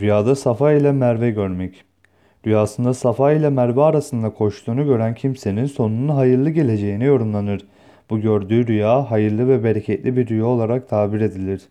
Rüyada Safa ile Merve görmek. Rüyasında Safa ile Merve arasında koştuğunu gören kimsenin sonunun hayırlı geleceğine yorumlanır. Bu gördüğü rüya hayırlı ve bereketli bir rüya olarak tabir edilir.